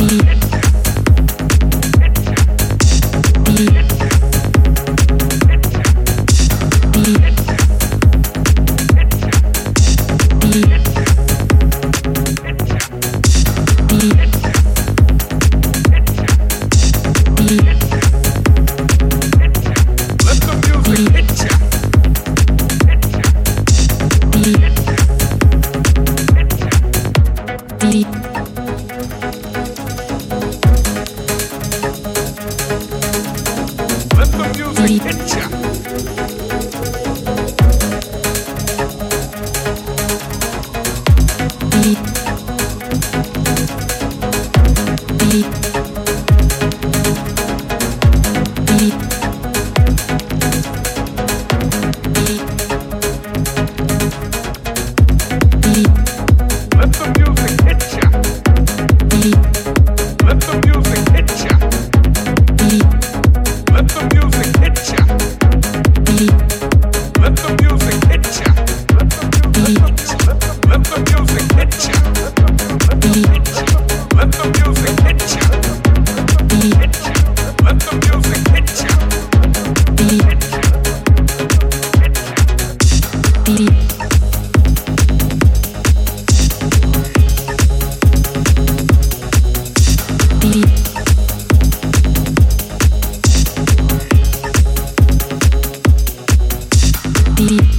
Let Beep. deep.